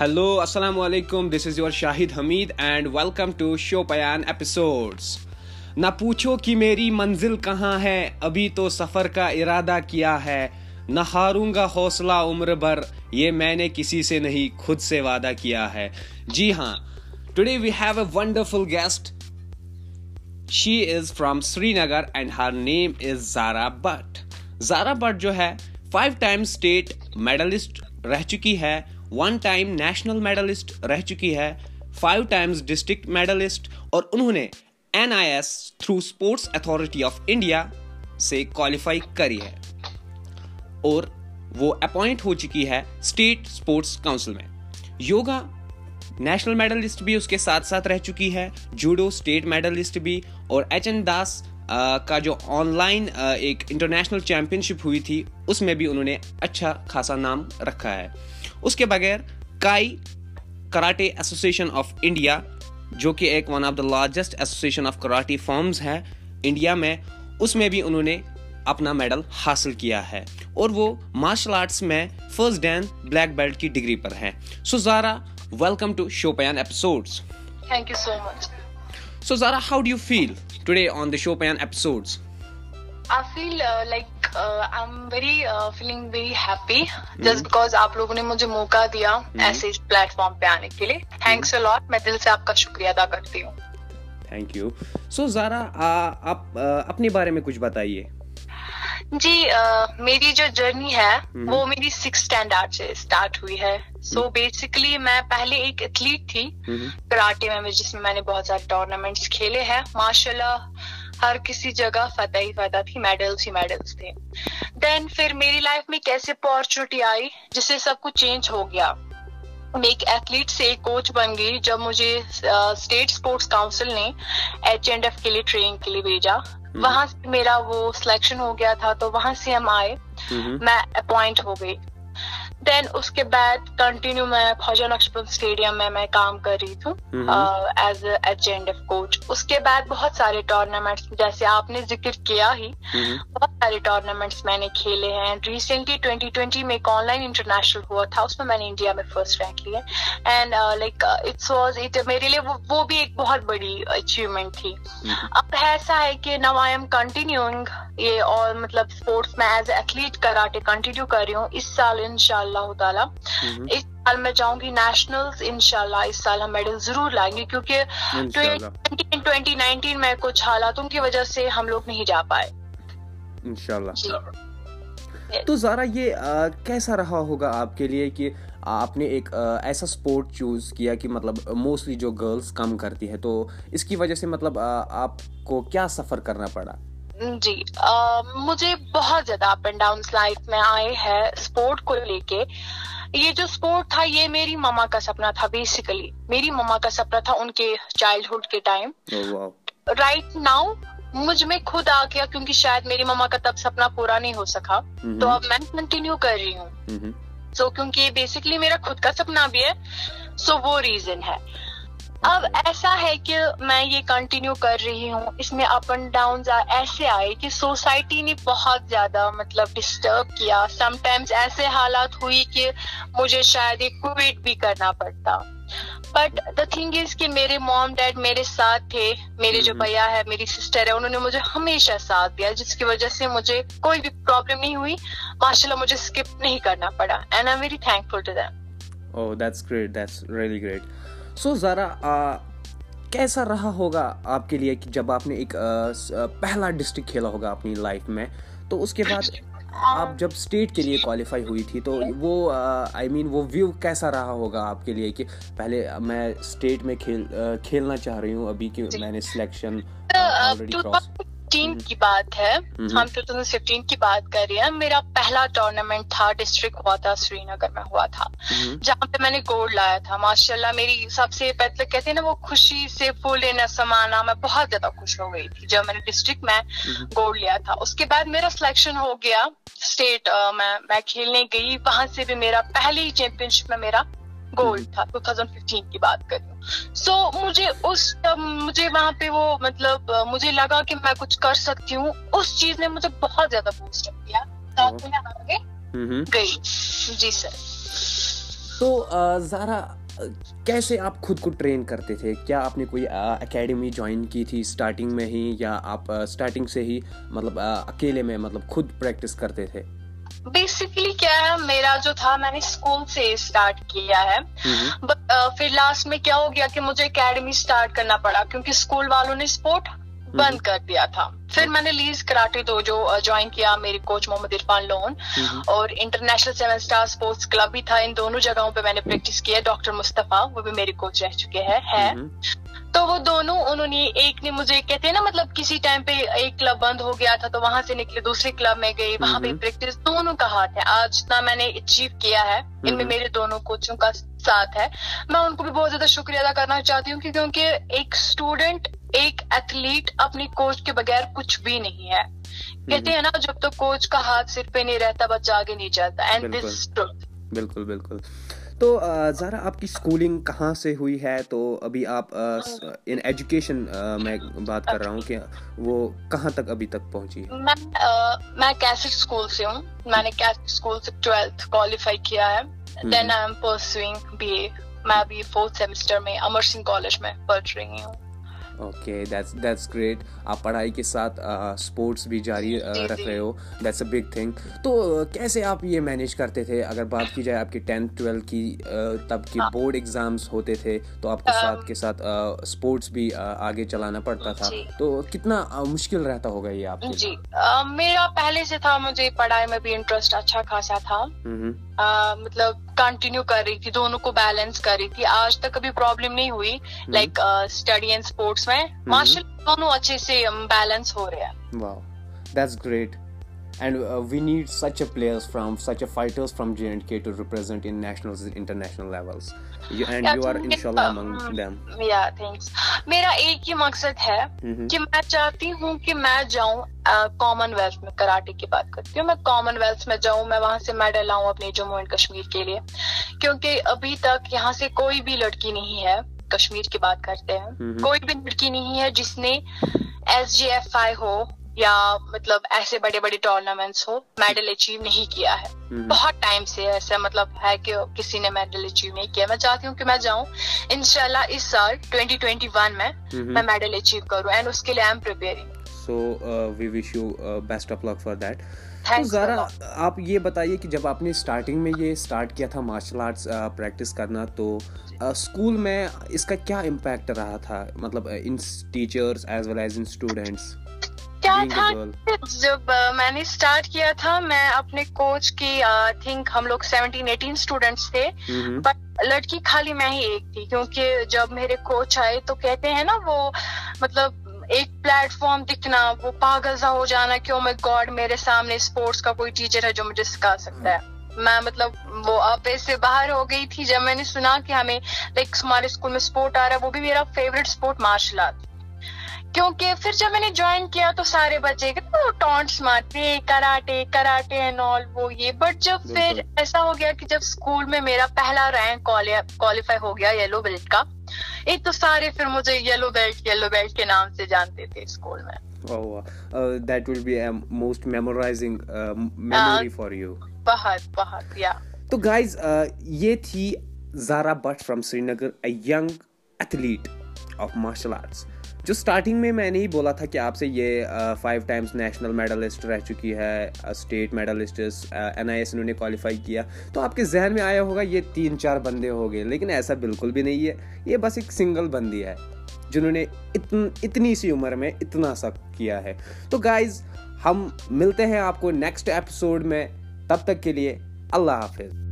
Hello, Assalamu this is is your Shahid Hamid and welcome to Shopayan episodes. ना पूछो कि मेरी मंजिल कहाँ है अभी तो सफ़र का इरादा किया है न हारूँगा हौसला उम्र भर ये मैंने किसी से नहीं खुद से वादा किया है जी हाँ today we have a wonderful guest she is from Srinagar and her name is Zara Butt Zara Butt जो है फाइव टाइम स्टेट मेडलिस्ट रह चुकी है वन टाइम नेशनल मेडलिस्ट रह चुकी है फाइव टाइम्स डिस्ट्रिक्ट मेडलिस्ट और उन्होंने N I S through sports authority of India से क्वालिफाई करी है। और वो अपॉइंट हो चुकी है स्टेट स्पोर्ट्स काउंसिल में। योगा नेशनल मेडलिस्ट भी उसके साथ साथ रह चुकी है जूडो स्टेट मेडलिस्ट भी, और एच एन दास का जो ऑनलाइन एक इंटरनेशनल चैंपियनशिप हुई थी, उसमें भी उन्होंने अच्छा खासा नाम रखा है। उसके बगैर काई कराटे एसोसिएशन ऑफ़ इंडिया जो कि एक one of the largest association of karate forms है इंडिया में, उसमें भी उन्होंने अपना मेडल हासिल किया है। और वो मार्शल आर्ट्स में फ़र्स्ट डैन ब्लैक बेल्ट की डिग्री पर है। So Zara welcome to Shopian episodes thank you so much so Zara, how do you feel today on the Chopin episodes? I feel uh, like uh, I'm very uh, feeling very happy just because आप लोगों ने मुझे मौका दिया ऐसे इस platform पे आने के लिए थैंक्स अ लॉट मैं दिल से आपका शुक्रिया अदा करती हूँ थैंक यू सो जारा आप आ, अपने बारे में कुछ बताइए जी मेरी जो जर्नी है वो मेरी सिक्स स्टैंडर्ड से स्टार्ट हुई है। सो so बेसिकली मैं पहले एक एथलीट थी कराटे में जिसमें मैंने बहुत सारे टूर्नामेंट्स खेले हैं। माशाल्लाह हर किसी जगह फतेह ही फतेह थी मेडल्स ही मेडल्स थे। देन फिर मेरी लाइफ में कैसे अपॉर्चुनिटी आई जिससे सब कुछ चेंज हो गया। मैं एक एथलीट से एक कोच बन गई जब मुझे स्टेट स्पोर्ट्स काउंसिल ने एच एंड एफ़ के लिए ट्रेनिंग के लिए भेजा। वहाँ से मेरा वो सिलेक्शन हो गया था तो वहाँ से हम आए। मैं अपॉइंट हो गई। देन उसके बाद कंटिन्यू मैं ख्वाजा नक्शबंद स्टेडियम में मैं काम कर रही थी। As H and F coach उसके बाद बहुत सारे टूर्नामेंट्स जैसे आपने ज़िक्र किया ही बहुत सारे टूर्नामेंट्स मैंने खेले हैं। रिसेंटली 2020 में एक ऑनलाइन इंटरनेशनल हुआ था उसमें मैंने इंडिया में फ़र्स्ट रैंक लिया and like it's was it मेरे लिए वो, वो भी एक बहुत बड़ी अचीवमेंट थी। अब ऐसा है कि नाउ आई एम कंटिन्यूइंग ये और मतलब स्पोर्ट्स में एज एथलीट कराटे कंटिन्यू कर रही हूँ। इस साल इंशाल्लाह ताला। इस साल मैं जाऊँगी नेशनल्स इंशाल्लाह इस साल हम मेडल ज़रूर लाएँगे क्योंकि ट्वेंटी नाइनटीन में कुछ हालातों की वजह से हम लोग नहीं जा पाए। इंशाल्लाह। तो जारा ये आ, कैसा रहा होगा आपके लिए कि आपने एक आ, ऐसा स्पोर्ट चूज़ किया कि मतलब मोस्टली जो गर्ल्स कम करती है तो इसकी वजह से मतलब आ, आपको क्या सफ़र करना पड़ा? जी आ, मुझे बहुत ज़्यादा अप एंड डाउन लाइफ में आए हैं स्पोर्ट को लेके। ये जो स्पोर्ट था ये मेरी मामा का सपना था बेसिकली मेरी मामा का सपना था उनके चाइल्डहुड के टाइम राइट नाउ मुझमें खुद आ गया क्योंकि शायद मेरी मामा का तब सपना पूरा नहीं हो सका। तो अब मैं कंटिन्यू कर रही हूँ। सो so, क्योंकि बेसिकली मेरा खुद का सपना भी है सो so वो रीजन है। अब ऐसा है कि मैं ये कंटिन्यू कर रही हूँ। इसमें अप एंड डाउन ऐसे आए कि सोसाइटी ने बहुत ज़्यादा मतलब डिस्टर्ब किया। समटाइम्स ऐसे हालात हुई कि मुझे शायद एक क्विट भी करना पड़ता। बट द थिंग इज़ कि मेरे मॉम डैड मेरे साथ थे। मेरे जो भैया है मेरी सिस्टर है उन्होंने मुझे हमेशा साथ दिया जिसकी वजह से मुझे कोई भी प्रॉब्लम नहीं हुई। माशाल्लाह मुझे स्किप नहीं करना पड़ा। And I am very thankful to them oh that's great that's really great so Zara कैसा रहा होगा आपके लिए कि जब आपने एक पहला डिस्ट्रिक्ट खेला होगा अपनी लाइफ में? तो उसके बाद आप जब स्टेट के लिए क्वालिफाई हुई थी तो वो आई मीन वो व्यू कैसा रहा होगा आपके लिए कि पहले मैं स्टेट में खेल खेलना चाह रही हूँ अभी कि मैंने सिलेक्शन ऑलरेडी क्रॉस 2015 की बात है। हम 2015 की बात कर रहे हैं। मेरा पहला टूर्नामेंट था डिस्ट्रिक्ट हुआ था श्रीनगर में हुआ था। जहाँ पे मैंने गोल्ड लाया था माशाल्लाह मेरी सबसे पहले कहते हैं ना वो खुशी से फुल इन समाना मैं बहुत ज़्यादा खुश हो गई थी जब मैंने डिस्ट्रिक्ट में गोल्ड लिया था। उसके बाद मेरा सिलेक्शन हो गया स्टेट मैं मैं खेलने गई। वहाँ से भी मेरा पहली चैंपियनशिप में मेरा गोल्ड था 2015 की बात कर। सो मुझे उस मुझे वहाँ पे वो मतलब मुझे लगा कि मैं कुछ कर सकती हूँ। उस चीज़ ने मुझे बहुत ज़्यादा बूस्ट किया। साथ में आगे गई। जी सर तो ज़रा कैसे आप खुद को ट्रेन करते थे? क्या आपने कोई एकेडमी ज्वाइन की थी स्टार्टिंग में ही या आप स्टार्टिंग से ही मतलब अकेले में मतलब खुद प्रैक्टिस करते थे? बेसिकली क्या है मेरा जो था मैंने स्कूल से स्टार्ट किया है। बट फिर लास्ट में क्या हो गया कि मुझे एकेडमी स्टार्ट करना पड़ा क्योंकि स्कूल वालों ने स्पोर्ट बंद। कर दिया था फिर। मैंने लीज कराटे दो जो ज्वाइन किया मेरे कोच मोहम्मद इरफान लोन। और international seven star sports club भी था इन दोनों जगहों पे मैंने प्रैक्टिस किया डॉक्टर मुस्तफ़ा वो भी मेरे कोच रह चुके हैं है। तो वो दोनों उन्होंने एक ने मुझे कहते हैं ना मतलब किसी टाइम पे एक क्लब बंद हो गया था तो वहाँ से निकले दूसरे क्लब में गई वहाँ पे प्रैक्टिस दोनों का हाथ है आज जितना मैंने अचीव किया है इनमें मेरे दोनों कोचों का साथ है मैं उनको भी बहुत ज़्यादा शुक्रिया अदा करना चाहती हूँ क्योंकि एक स्टूडेंट एक एथलीट अपनी कोच के बगैर कुछ भी नहीं है। कहते हैं ना जब तो कोच का हाथ सिर पे नहीं रहता बच्चा आगे नहीं जाता। एंड दिस बिल्कुल। बिल्कुल तो ज़रा आपकी स्कूलिंग कहाँ से हुई है? तो अभी आप इन एजुकेशन मैं बात कर रहा हूँ कि वो कहाँ तक अभी तक पहुँची है? मैं मैं कैसेट स्कूल से हूँ। मैंने कैसेट स्कूल से ट्वेल्थ क्वालिफाई किया है। Then I am pursuing BA मैं अभी फोर्थ सेमेस्टर में अमर सिंह कॉलेज में पढ़ रही हूँ। ओके दैट्स दैट्स ग्रेट आप पढ़ाई के साथ स्पोर्ट्स भी जारी रख रहे हो। दैट्स अ बिग थिंग तो कैसे आप ये मैनेज करते थे? अगर बात की जाए आपकी टेंथ ट्वेल्थ की तब के बोर्ड हाँ। एग्ज़ाम्स होते थे तो आपको साथ के साथ स्पोर्ट्स भी आगे चलाना पड़ता था। तो कितना मुश्किल रहता होगा ये आपके जी। मेरा पहले से था मुझे पढ़ाई में भी इंटरेस्ट अच्छा खासा था। मतलब कंटिन्यू कर रही थी दोनों को बैलेंस कर रही थी। आज तक कभी प्रॉब्लम नहीं हुई लाइक स्टडी एंड स्पोर्ट्स में। मार्शल दोनों अच्छे से बैलेंस हो रहे हैं। Wow that's great and uh, we need such a players from such a fighters from J&K to represent in national international levels you, and yeah, you are inshallah among them yeah thanks मेरा एक ही मकसद है कि मैं चाहती हूँ कि मैं जाऊँ कॉमनवेल्थ में कराटे की बात करती हूँ मैं कॉमनवेल्थ में जाऊँ मैं वहाँ से मेडल लाऊं अपने जम्मू एंड कश्मीर के लिए क्योंकि अभी तक यहाँ से कोई भी लड़की नहीं है कश्मीर की बात करते हैं कोई भी लड़की नहीं है जिसने एस जी एफ़ आई हो या मतलब ऐसे बड़े बड़े टूर्नामेंट्स हो मेडल अचीव नहीं किया है। बहुत टाइम से ऐसा मतलब है कि किसी ने मेडल अचीव नहीं किया। मैं चाहती हूँ कि मैं जाऊँ इनशाला इस साल 2021 में मैं मेडल अचीव करूँ एंड उसके लिए I am preparing so we wish you best of luck for that तो ज़रा आप ये बताइए कि जब आपने स्टार्टिंग में ये स्टार्ट किया था मार्शल आर्ट्स प्रैक्टिस करना तो स्कूल uh, में इसका क्या इम्पैक्ट रहा था? मतलब in teachers as well as in students क्या था जब मैंने स्टार्ट किया था मैं अपने कोच की आई थिंक हम लोग सेवनटीन एटीन स्टूडेंट्स थे बट लड़की खाली मैं ही एक थी क्योंकि जब मेरे कोच आए तो कहते हैं ना वो मतलब एक प्लेटफॉर्म दिखना वो पागल सा हो जाना कि ओ माय गॉड मेरे सामने स्पोर्ट्स का कोई टीचर है जो मुझे सिखा सकता है। मैं मतलब वो अब से बाहर हो गई थी जब मैंने सुना कि हमें लाइक हमारे स्कूल में स्पोर्ट आ रहा है वो भी मेरा फेवरेट स्पोर्ट मार्शल आर्ट क्योंकि फिर जब मैंने ज्वाइन किया तो सारे बच्चे वो टॉन्ट्स मारते कराटे कराटे एंड ऑल वो ये. बट जब फिर ऐसा हो गया कि जब स्कूल में मेरा पहला रैंक क्वालिफाई हो गया येलो बेल्ट का एक तो सारे फिर मुझे येलो बेल्ट येलो बेल्ट के नाम से जानते थे स्कूल में। A most memorizing uh, memory uh, for you. बहुत बहुत या तो गाइस uh, ये थी Zara Butt from Srinagar a young athlete of martial arts जो स्टार्टिंग में मैंने ही बोला था कि आपसे ये फाइव टाइम्स नेशनल मेडलिस्ट रह चुकी है state medalist N I S इन्होंने क्वालिफाई किया। तो आपके जहन में आया होगा, ये तीन चार बंदे हो गए, लेकिन ऐसा बिल्कुल भी नहीं है। ये बस एक सिंगल बंदी है, जिन्होंने इतन, इतनी सी उम्र में इतना सब किया है। तो गाइज़ हम मिलते हैं आपको नेक्स्ट एपिसोड में। तब तक के लिए अल्लाह हाफिज़।